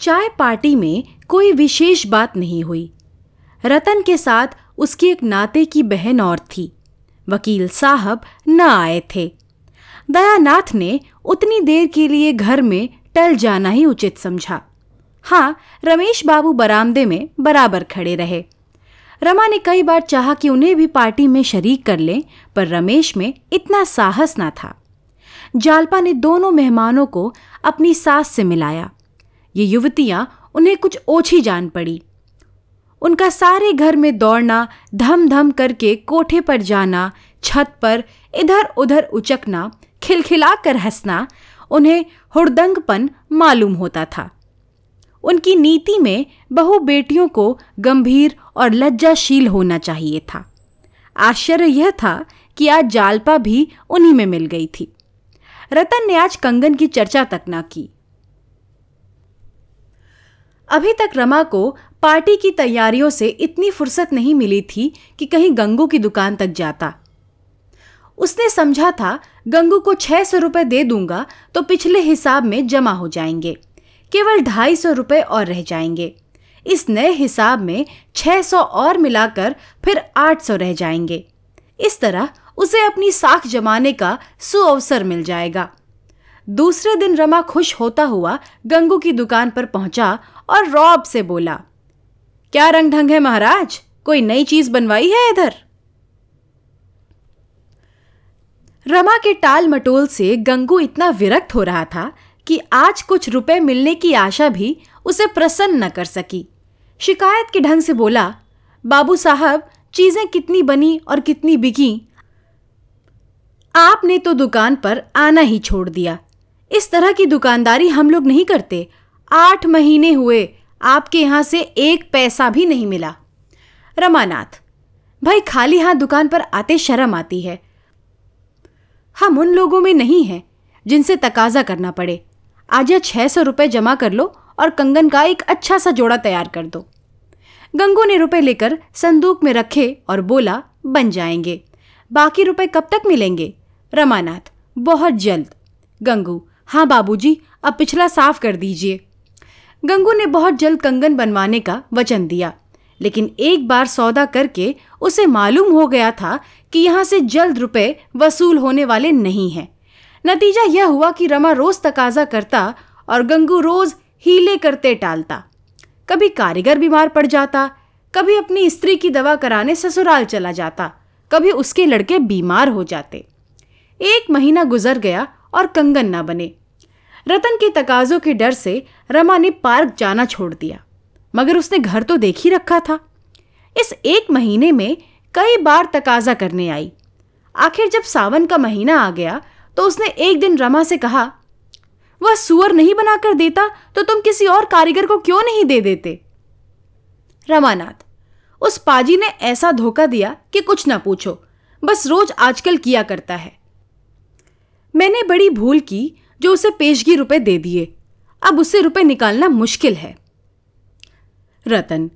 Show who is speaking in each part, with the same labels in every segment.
Speaker 1: चाय पार्टी में कोई विशेष बात नहीं हुई। रतन के साथ उसकी एक नाते की बहन और थी। वकील साहब न आए थे। दयानाथ ने उतनी देर के लिए घर में टल जाना ही उचित समझा। हाँ रमेश बाबू बरामदे में बराबर खड़े रहे। रमा ने कई बार चाहा कि उन्हें भी पार्टी में शरीक कर लें, पर रमेश में इतना साहस ना था। जालपा ने दोनों मेहमानों को अपनी सास से मिलाया। ये युवतियाँ उन्हें कुछ ओछी जान पड़ी। उनका सारे घर में दौड़ना धम धम करके कोठे पर जाना, छत पर इधर उधर उचकना खिलखिला कर हंसना, उन्हें हुड़दंगपन मालूम होता था। उनकी नीति में बहु बेटियों को गंभीर और लज्जाशील होना चाहिए था। आश्चर्य यह था कि आज जालपा भी उन्हीं में मिल गई थी। रतन ने आज कंगन की चर्चा तक ना की। अभी तक रमा को पार्टी की तैयारियों से इतनी फुर्सत नहीं मिली थी कि कहीं गंगू की दुकान तक जाता। उसने समझा था, गंगू को छह सौ रुपए दे दूँगा तो पिछले हिसाब में जमा हो जाएँगे। केवल ढाई सौ रुपए और रह जाएँगे। इस नए हिसाब में छह सौ और मिलाकर फिर आठ सौ रह जाएँगे। इस तरह उसे अपनी साख जमाने का सुअवसर मिल जाएगा। दूसरे दिन रमा खुश होता हुआ गंगू की दुकान पर पहुँचा और रौब से बोला, क्या रंग ढंग है महाराज? कोई नई चीज़ बनवाई है इधर? रमा के टाल मटोल से गंगू इतना विरक्त हो रहा था कि आज कुछ रुपए मिलने की आशा भी उसे प्रसन्न न कर सकी। शिकायत के ढंग से बोला, बाबू साहब, चीज़ें कितनी बनी और कितनी बिकी? आपने तो दुकान पर आना ही छोड़ दिया। इस तरह की दुकानदारी हम लोग नहीं करते। आठ महीने हुए, आपके यहाँ से एक पैसा भी नहीं मिला। रमानाथ, भाई खाली हाथ दुकान पर आते शर्म आती है। हम उन लोगों में नहीं हैं जिनसे तकाजा करना पड़े। आज या छह सौ रुपये जमा कर लो और कंगन का एक अच्छा सा जोड़ा तैयार कर दो। गंगू ने रुपए लेकर संदूक में रखे और बोला, बन जाएँगे। बाकी रुपए कब तक मिलेंगे? रमानाथ, बहुत जल्द। गंगू हाँ बाबूजी, अब पिछला साफ़ कर दीजिए। गंगू ने बहुत जल्द कंगन बनवाने का वचन दिया, लेकिन एक बार सौदा करके उसे मालूम हो गया था कि यहाँ से जल्द रुपए वसूल होने वाले नहीं हैं। नतीजा यह हुआ कि रमा रोज तकाजा करता और गंगू रोज हीले करते टालता। कभी कारीगर बीमार पड़ जाता, कभी अपनी स्त्री की दवा कराने ससुराल चला जाता, कभी उसके लड़के बीमार हो जाते। एक महीना गुजर गया और कंगन ना बने। रतन के तकाजों के डर से रमा ने पार्क जाना छोड़ दिया, मगर उसने घर तो देख ही रखा था। इस एक महीने में कई बार तकाजा करने आई। आखिर जब सावन का महीना आ गया तो उसने एक दिन रमा से कहा, वह सुअर नहीं बनाकर देता तो तुम किसी और कारीगर को क्यों नहीं दे देते? रमानाथ, उस पाजी ने ऐसा धोखा दिया कि कुछ ना पूछो, बस रोज आजकल किया करता है। मैंने बड़ी भूल की जो उसे पेशगी रुपए दे दिए। अब उससे रुपए निकालना मुश्किल है। रतन,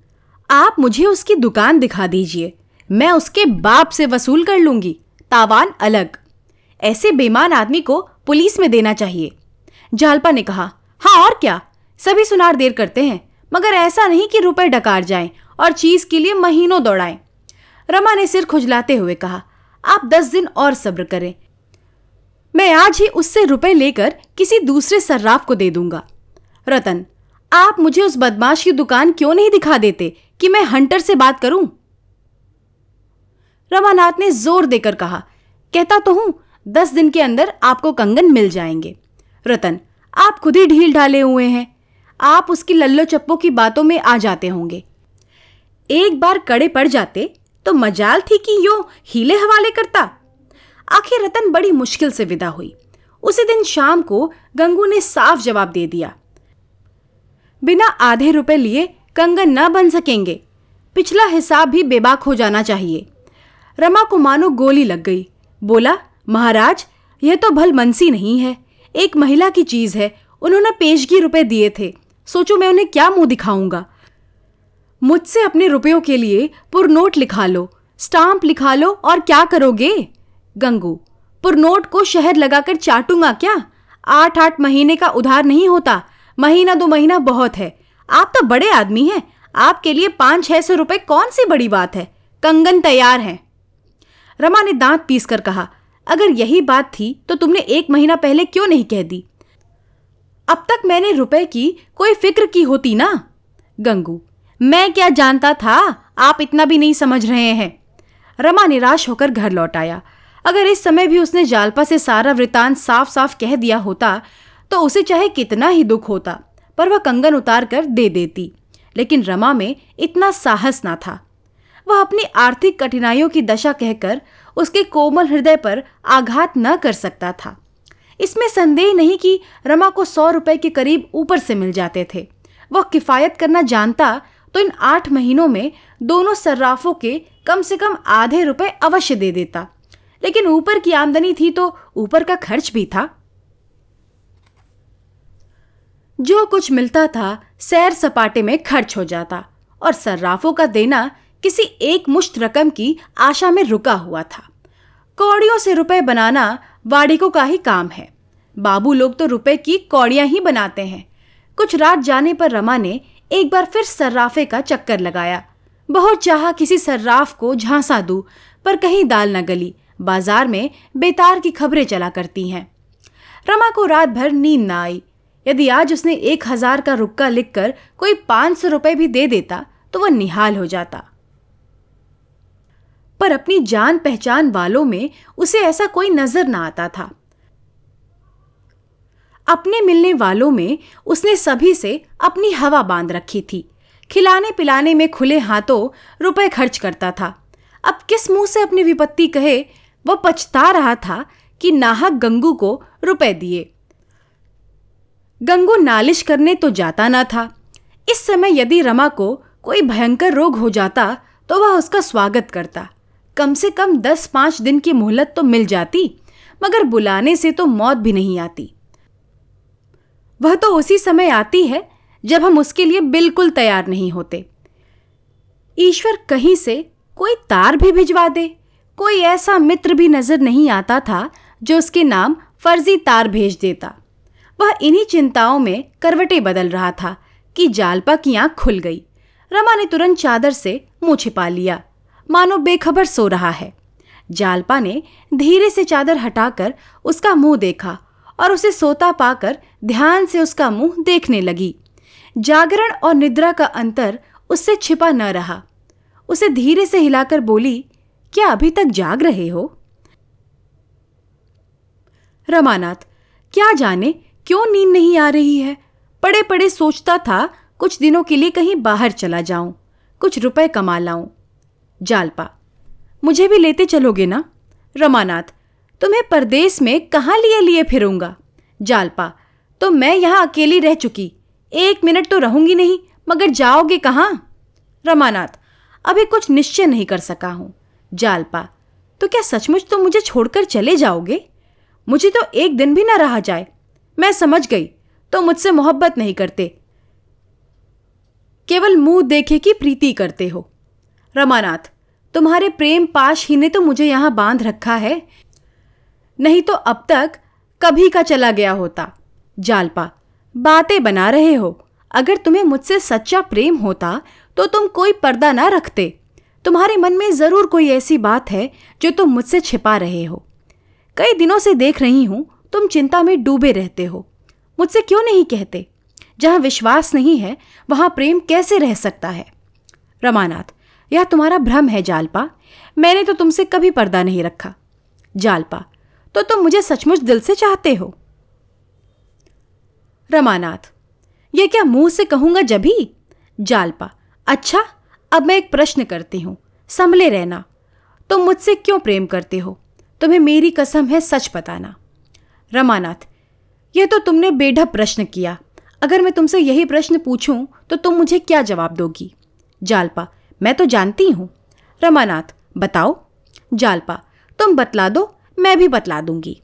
Speaker 1: आप मुझे उसकी दुकान दिखा दीजिए। मैं उसके बाप से वसूल कर लूँगी। तावान अलग। ऐसे बेमान आदमी को पुलिस में देना चाहिए। जालपा ने कहा हाँ और क्या? सभी सुनार देर करते हैं। मगर ऐसा नहीं कि रुपए डकार जाएँ और चीज़ के लिए महीनों दौड़ाएँ। रमा ने सिर खुजलाते हुए कहा, आप दस दिन और सब्र करें। मैं आज ही उससे रुपए लेकर किसी दूसरे सर्राफ को दे दूँगा। रतन, आप मुझे उस बदमाश की दुकान क्यों नहीं दिखा देते कि मैं हंटर से बात करूँ? रमानाथ ने ज़ोर देकर कहा, कहता तो हूँ, दस दिन के अंदर आपको कंगन मिल जाएँगे। रतन, आप खुद ही ढील ढाले हुए हैं। आप उसकी लल्लो चप्पो की बातों में आ जाते होंगे। एक बार कड़े पड़ जाते तो मजाल थी कि यो हीले हवाले करता। आखिर रतन बड़ी मुश्किल से विदा हुई। उसी दिन शाम को गंगू ने साफ़ जवाब दे दिया। बिना आधे रुपए लिए कंगन न बन सकेंगे। पिछला हिसाब भी बेबाक हो जाना चाहिए। रमा को मानो गोली लग गई। बोला, महाराज, यह तो भल मनसी नहीं है। एक महिला की चीज़ है। उन्होंने पेशगी रुपए दिए थे। सोचो मैं उन्हें क्या मुँह दिखाऊँगा। मुझसे अपने रुपयों के लिए पुरनोट लिखा लो, स्टाम्प लिखा लो और क्या करोगे? गंगू, पुरनोट को शहर लगाकर चाटूँगा क्या? आठ आठ महीने का उधार नहीं होता, महीना दो महीना बहुत है। आप तो बड़े आदमी हैं, आपके लिए पाँच छह सौ रुपए कौन सी बड़ी बात है? कंगन तैयार हैं। रमा ने दांत पीस कर कहा, अगर यही बात थी तो तुमने एक महीना पहले क्यों नहीं कह दी? अब तक मैंने रुपए की कोई फ़िक्र की होती ना? गंगू, मैं क्या जानता था? आप इतना भी नहीं समझ रहे हैं। रमा निराश होकर घर लौट आया। अगर इस समय भी उसने जालपा से सारा वृतांत साफ़ साफ़ कह दिया होता तो उसे चाहे कितना ही दुख होता, पर वह कंगन उतार कर दे देती। लेकिन रमा में इतना साहस ना था। वह अपनी आर्थिक कठिनाइयों की दशा कहकर उसके कोमल हृदय पर आघात न कर सकता था। इसमें संदेह नहीं कि रमा को सौ रुपए के करीब ऊपर से मिल जाते थे। वह किफायत करना जानता तो इन आठ महीनों में दोनों सर्राफों के कम से कम आधे रुपए अवश्य दे देता। लेकिन ऊपर की आमदनी थी तो ऊपर का खर्च भी था। जो कुछ मिलता था, सैर सपाटे में खर्च हो जाता और सर्राफों का देना किसी एक मुश्त रकम की आशा में रुका हुआ था। कौड़ियों से रुपए बनाना वाड़िकों का ही काम है। बाबू लोग तो रुपए की कौड़ियाँ ही बनाते हैं। कुछ रात जाने पर रमा ने एक बार फिर सर्राफे का चक्कर लगाया। बहुत चाहा किसी सर्राफ को झांसा दूँ, पर कहीं दाल न गली बाज़ार में बेतार की खबरें चला करती हैं। रमा को रात भर नींद ना आई। यदि आज उसने एक हज़ार का रुक्का लिखकर कोई पाँच सौ रुपए भी दे देता तो वह निहाल हो जाता। पर अपनी जान पहचान वालों में उसे ऐसा कोई नज़र ना आता था। अपने मिलने वालों में उसने सभी से अपनी हवा बाँध रखी थी। खिलाने पिलाने में खुले हाथों रुपए खर्च करता था। अब किस मुँह से अपनी विपत्ति कहे वह पछता रहा था कि नाहक गंगू को रुपए दिए। गंगू नालिश करने तो जाता ना था। इस समय यदि रमा को कोई भयंकर रोग हो जाता तो वह उसका स्वागत करता। कम से कम दस पाँच दिन की मोहलत तो मिल जाती, मगर बुलाने से तो मौत भी नहीं आती। वह तो उसी समय आती है, जब हम उसके लिए बिल्कुल तैयार नहीं होते। ईश्वर कहीं से कोई तार भी भिजवा दे। कोई ऐसा मित्र भी नज़र नहीं आता था जो उसके नाम फर्जी तार भेज देता। वह इन्हीं चिंताओं में करवटे बदल रहा था कि जालपा की आँख खुल गई। रमा ने तुरंत चादर से मुँह छिपा लिया। मानो बेखबर सो रहा है। जालपा ने धीरे से चादर हटाकर उसका मुँह देखा और उसे सोता पाकर ध्यान से उसका मुँह देखने लगी। जागरण और निद्रा का अंतर उससे छिपा न रहा। उसे धीरे से हिलाकर बोली क्या अभी तक जाग रहे हो? रमानाथ, क्या जाने, क्यों नींद नहीं आ रही है? पड़े पड़े सोचता था, कुछ दिनों के लिए कहीं बाहर चला जाऊँ, कुछ रुपए कमा लाऊं। जालपा, मुझे भी लेते चलोगे ना? रमानाथ, तुम्हें परदेश में कहाँ लिए लिए फिरूँगा? जालपा तो मैं यहाँ अकेली रह चुकी, एक मिनट तो रहूँगी नहीं, मगर जाओगे कहाँ? रमानाथ, अभी कुछ निश्चय नहीं कर सका हूँ। जालपा तो क्या सचमुच तुम तो मुझे छोड़कर चले जाओगे? मुझे तो एक दिन भी ना रहा जाए। मैं समझ गई तो मुझसे मोहब्बत नहीं करते। केवल मुँह देखे की प्रीति करते हो। रमानाथ, तुम्हारे प्रेम पाश ही ने तो मुझे यहाँ बाँध रखा है। नहीं तो अब तक कभी का चला गया होता। जालपा, बातें बना रहे हो। अगर तुम्हें मुझसे सच्चा प्रेम होता तो तुम कोई पर्दा ना रखते। तुम्हारे मन में ज़रूर कोई ऐसी बात है जो तुम मुझसे छिपा रहे हो। कई दिनों से देख रही हूँ, तुम चिंता में डूबे रहते हो। मुझसे क्यों नहीं कहते? जहाँ विश्वास नहीं है, वहाँ प्रेम कैसे रह सकता है? रमानाथ, यह तुम्हारा भ्रम है जालपा। मैंने तो तुमसे कभी पर्दा नहीं रखा। जालपा तो तुम मुझे सचमुच दिल से चाहते हो? रमानाथ यह क्या मुँह से कहूँगा जभी? जालपा अच्छा अब मैं एक प्रश्न करती हूँ। संभले रहना। तुम मुझसे क्यों प्रेम करते हो? तुम्हें मेरी कसम है सच बताना। रमानाथ यह तो तुमने बेढप प्रश्न किया। अगर मैं तुमसे यही प्रश्न पूछूँ तो तुम मुझे क्या जवाब दोगी? जालपा, मैं तो जानती हूँ। रमानाथ, बताओ। जालपा, तुम बतला दो, मैं भी बतला दूँगी।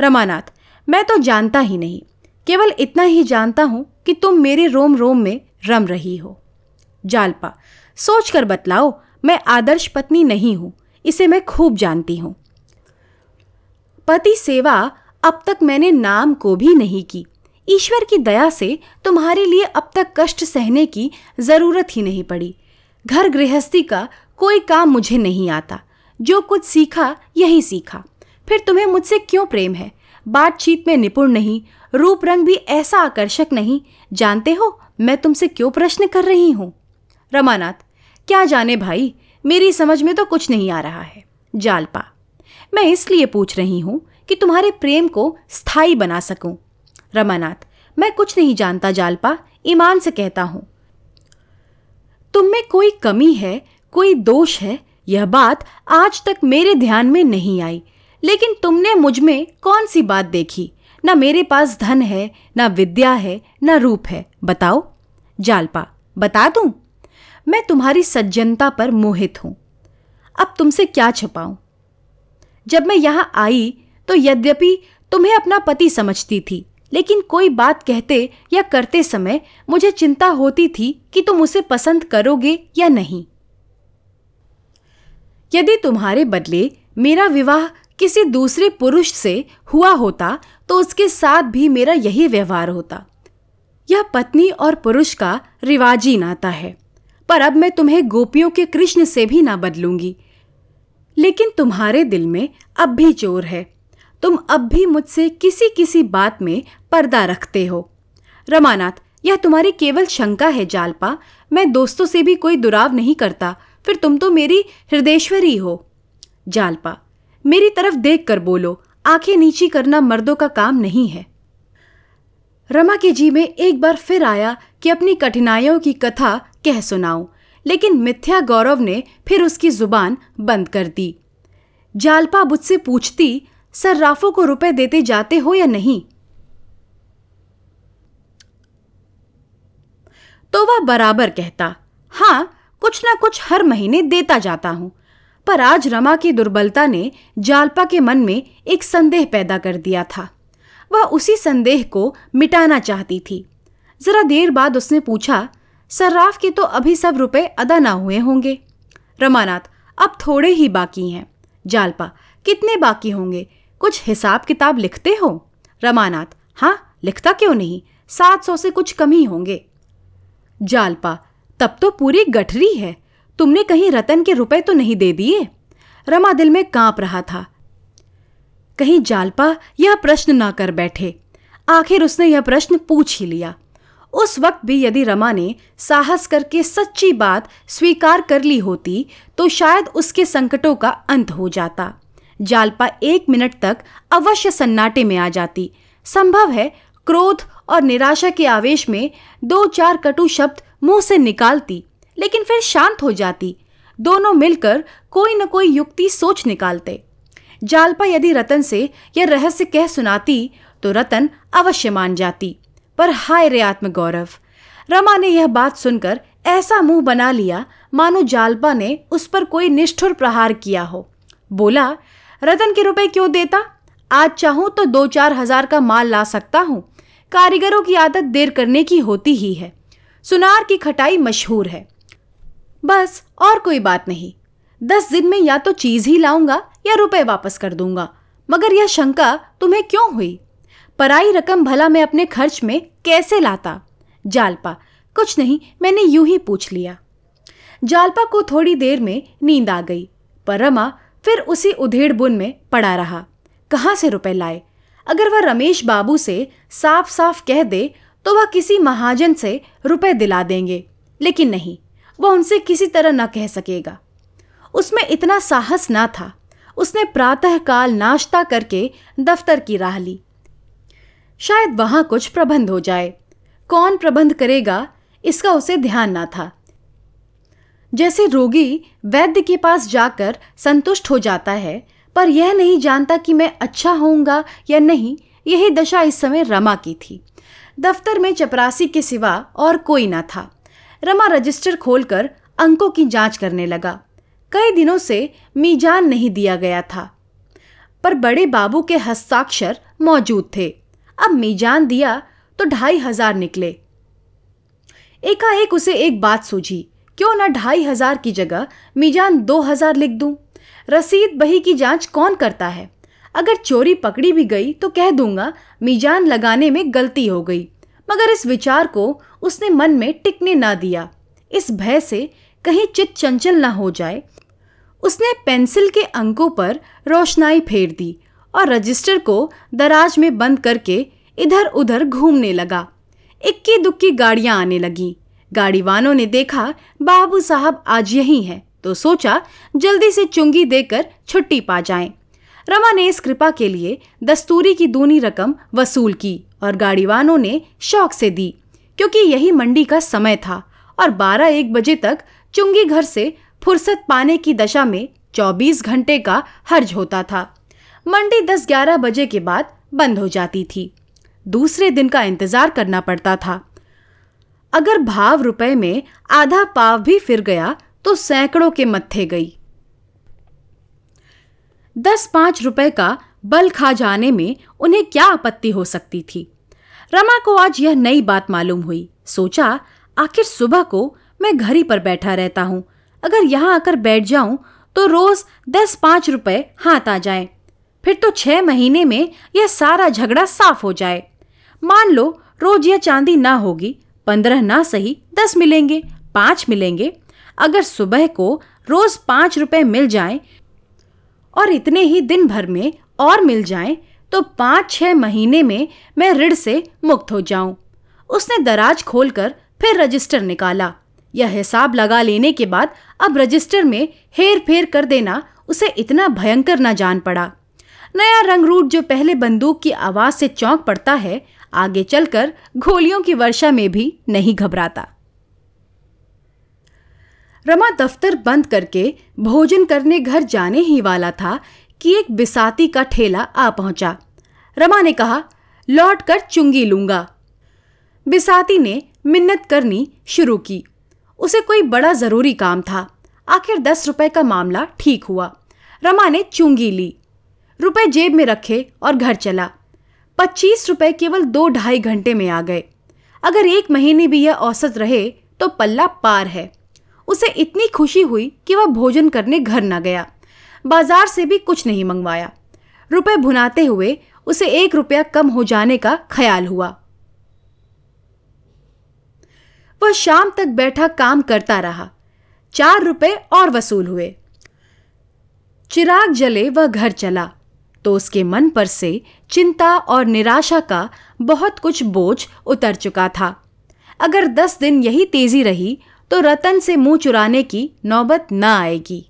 Speaker 1: रमानाथ, मैं तो जानता ही नहीं। केवल इतना ही जानता हूँ कि तुम मेरे रोम रोम में रम रही हो। जालपा सोचकर बतलाओ, मैं आदर्श पत्नी नहीं हूँ, इसे मैं खूब जानती हूँ। पति सेवा अब तक मैंने नाम को भी नहीं की। ईश्वर की दया से तुम्हारे लिए अब तक कष्ट सहने की ज़रूरत ही नहीं पड़ी। घर गृहस्थी का कोई काम मुझे नहीं आता। जो कुछ सीखा, यही सीखा। फिर तुम्हें मुझसे क्यों प्रेम है? बातचीत में निपुण नहीं, रूप रंग भी ऐसा आकर्षक नहीं। जानते हो, मैं तुमसे क्यों प्रश्न कर रही हूँ? रमानाथ, क्या जाने भाई, मेरी समझ में तो कुछ नहीं आ रहा है। जालपा, मैं इसलिए पूछ रही हूँ कि तुम्हारे प्रेम को स्थायी बना सकूँ। रमानाथ, मैं कुछ नहीं जानता जालपा, ईमान से कहता हूँ। तुम में कोई कमी है, कोई दोष है, यह बात आज तक मेरे ध्यान में नहीं आई। लेकिन तुमने मुझमें कौन सी बात देखी? न मेरे पास धन है, न विद्या है, न रूप है। बताओ। जालपा, बता दूँ? मैं तुम्हारी सज्जनता पर मोहित हूँ। अब तुमसे क्या छुपाऊं? जब मैं यहाँ आई तो यद्यपि तुम्हें अपना पति समझती थी, लेकिन कोई बात कहते या करते समय मुझे चिंता होती थी कि तुम उसे पसंद करोगे या नहीं। यदि तुम्हारे बदले मेरा विवाह किसी दूसरे पुरुष से हुआ होता तो उसके साथ भी मेरा यही व्यवहार होता। यह पत्नी और पुरुष का रिवाजी नाता है। पर अब मैं तुम्हें गोपियों के कृष्ण से भी ना बदलूँगी। लेकिन तुम्हारे दिल में अब भी चोर है। तुम अब भी मुझसे किसी किसी बात में पर्दा रखते हो। रमानाथ, यह तुम्हारी केवल शंका है जालपा। मैं दोस्तों से भी कोई दुराव नहीं करता। फिर तुम तो मेरी हृदयेश्वरी हो। जालपा, मेरी तरफ़ देख कर बोलो, आँखें नीची करना मर्दों का काम नहीं है। रमा के जी में एक बार फिर आया कि अपनी कठिनाइयों की कथा कह सुनाऊं, लेकिन मिथ्या गौरव ने फिर उसकी ज़ुबान बंद कर दी। जालपा मुझसे पूछती सर्राफों को रुपए देते जाते हो या नहीं? तो वह बराबर कहता, हाँ, कुछ ना कुछ हर महीने देता जाता हूँ। पर आज रमा की दुर्बलता ने जालपा के मन में एक संदेह पैदा कर दिया था। वह उसी संदेह को मिटाना चाहती थी। जरा देर बाद उसने पूछा, सर्राफ के तो अभी सब रुपए अदा ना हुए होंगे। रमानाथ, अब थोड़े ही बाकी हैं। जालपा, कितने बाकी होंगे? कुछ हिसाब किताब लिखते हो? रमानाथ हाँ लिखता क्यों नहीं? सात सौ से कुछ कम ही होंगे। जालपा, तब तो पूरी गठरी है। तुमने कहीं रतन के रुपए तो नहीं दे दिए? रमा दिल में काँप रहा था। कहीं जालपा यह प्रश्न ना कर बैठे। आखिर उसने यह प्रश्न पूछ ही लिया। उस वक्त भी यदि रमा ने साहस करके सच्ची बात स्वीकार कर ली होती तो शायद उसके संकटों का अंत हो जाता। जालपा एक मिनट तक अवश्य सन्नाटे में आ जाती। संभव है क्रोध और निराशा के आवेश में दो चार कटु शब्द मुँह से निकालती, लेकिन फिर शांत हो जाती। दोनों मिलकर कोई न कोई युक्ति सोच निकालते। जालपा यदि रतन से यह रहस्य कह सुनाती तो रतन अवश्य मान जाती। पर हाय रे आत्मगौरव। रमा ने यह बात सुनकर ऐसा मुँह बना लिया मानो जालपा ने उस पर कोई निष्ठुर प्रहार किया हो। बोला, रतन के रुपए क्यों देता? आज चाहूँ तो दो चार हज़ार का माल ला सकता हूँ। कारीगरों की आदत देर करने की होती ही है। सुनार की खटाई मशहूर है। बस, और कोई बात नहीं। दस दिन में या तो चीज़ ही लाऊँगा या रुपए वापस कर दूँगा। मगर यह शंका तुम्हें क्यों हुई? पराई रकम भला मैं अपने खर्च में कैसे लाता? जालपा, कुछ नहीं, मैंने यूँ ही पूछ लिया। जालपा को थोड़ी देर में नींद आ गई, पर रमा फिर उसी उधेड़ बुन में पड़ा रहा। कहाँ से रुपए लाए? अगर वह रमेश बाबू से साफ़ साफ़ कह दे तो वह किसी महाजन से रुपए दिला देंगे। लेकिन नहीं, वह उनसे किसी तरह न कह सकेगा। उसमें इतना साहस ना था। उसने प्रातःकाल नाश्ता करके दफ्तर की राह ली। शायद वहाँ कुछ प्रबंध हो जाए। कौन प्रबंध करेगा, इसका उसे ध्यान ना था। जैसे रोगी वैद्य के पास जाकर संतुष्ट हो जाता है, पर यह नहीं जानता कि मैं अच्छा होऊँगा या नहीं, यही दशा इस समय रमा की थी। दफ्तर में चपरासी के सिवा और कोई ना था। रमा रजिस्टर खोलकर अंकों की जाँच करने लगा। कई दिनों से मीजान नहीं दिया गया था। पर बड़े बाबू के हस्ताक्षर मौजूद थे। अब मीजान दिया तो ढाई हज़ार निकले। एकाएक उसे एक बात सूझी, क्यों ना ढाई हज़ार की जगह मीजान दो हज़ार लिख दूँ? रसीद बही की जाँच कौन करता है? अगर चोरी पकड़ी भी गई तो कह दूँगा मीजान लगाने में गलती हो गई, मगर इस विचार को उसने मन में टिकने ना दिया। इस भय से कहीं चित चंचल ना हो जाए। उसने पेंसिल के अंकों पर रोशनाई फेर दी और रजिस्टर को दराज में बंद करके इधर उधर घूमने लगा। इक्की दुक्की गाड़ियाँ आने लगी। गाड़ी वालों ने देखा, बाबू साहब आज यही हैं तो सोचा जल्दी से चुंगी देकर छुट्टी पा जाएँ। रमा ने इस कृपा के लिए दस्तूरी की दूनी रकम वसूल की और गाड़ी वालों ने शौक से दी, क्योंकि यही मंडी का समय था और बारह एक बजे तक चुंगी घर से फुर्सत पाने की दशा में 24 घंटे का हर्ज होता था। मंडी 10-11 बजे के बाद बंद हो जाती थी। दूसरे दिन का इंतज़ार करना पड़ता था। अगर भाव रुपए में आधा पाव भी फिर गया तो सैकड़ों के मत्थे गई। दस पाँच रुपए का बल खा जाने में उन्हें क्या आपत्ति हो सकती थी? रमा को आज यह नई बात मालूम हुई। सोचा, आखिर सुबह को मैं घर ही पर बैठा रहता हूँ। अगर यहाँ आकर बैठ जाऊँ तो रोज दस पाँच रुपए हाथ आ जाए। फिर तो छह महीने में यह सारा झगड़ा साफ़ हो जाए। मान लो, रोज यह चांदी ना होगी, पंद्रह ना सही, दस मिलेंगे, पाँच मिलेंगे। अगर सुबह को रोज पाँच रुपए मिल जाएँ और इतने ही दिन भर में और मिल जाएँ तो पाँच छह महीने में मैं ऋण से मुक्त हो जाऊँ। उसने दराज खोलकर फिर रजिस्टर निकाला। यह हिसाब लगा लेने के बाद अब रजिस्टर में हेर फेर कर देना उसे इतना भयंकर न जान पड़ा। नया रंग रूट जो पहले बंदूक की आवाज़ से चौंक पड़ता है, आगे चलकर गोलियों की वर्षा में भी नहीं घबराता। रमा दफ्तर बंद करके भोजन करने घर जाने ही वाला था कि एक बिसाती का ठेला आ पहुँचा। रमा ने कहा, लौट कर चुंगी लूँगा। बिसाती ने मिन्नत करनी शुरू की। उसे कोई बड़ा ज़रूरी काम था। आखिर दस रुपए का मामला ठीक हुआ। रमा ने चुंगी ली। रुपए जेब में रखे और घर चला। पच्चीस रुपए केवल दो ढाई घंटे में आ गए। अगर एक महीने भी यह औसत रहे तो पल्ला पार है। उसे इतनी खुशी हुई कि वह भोजन करने घर न गया। बाज़ार से भी कुछ नहीं मंगवाया। रुपए भुनाते हुए उसे एक रुपया कम हो जाने का ख्याल हुआ। वह शाम तक बैठा काम करता रहा। चार रुपए और वसूल हुए। चिराग जले वह घर चला। तो उसके मन पर से चिंता और निराशा का बहुत कुछ बोझ उतर चुका था। अगर दस दिन यही तेज़ी रही तो रतन से मुँह चुराने की नौबत न आएगी।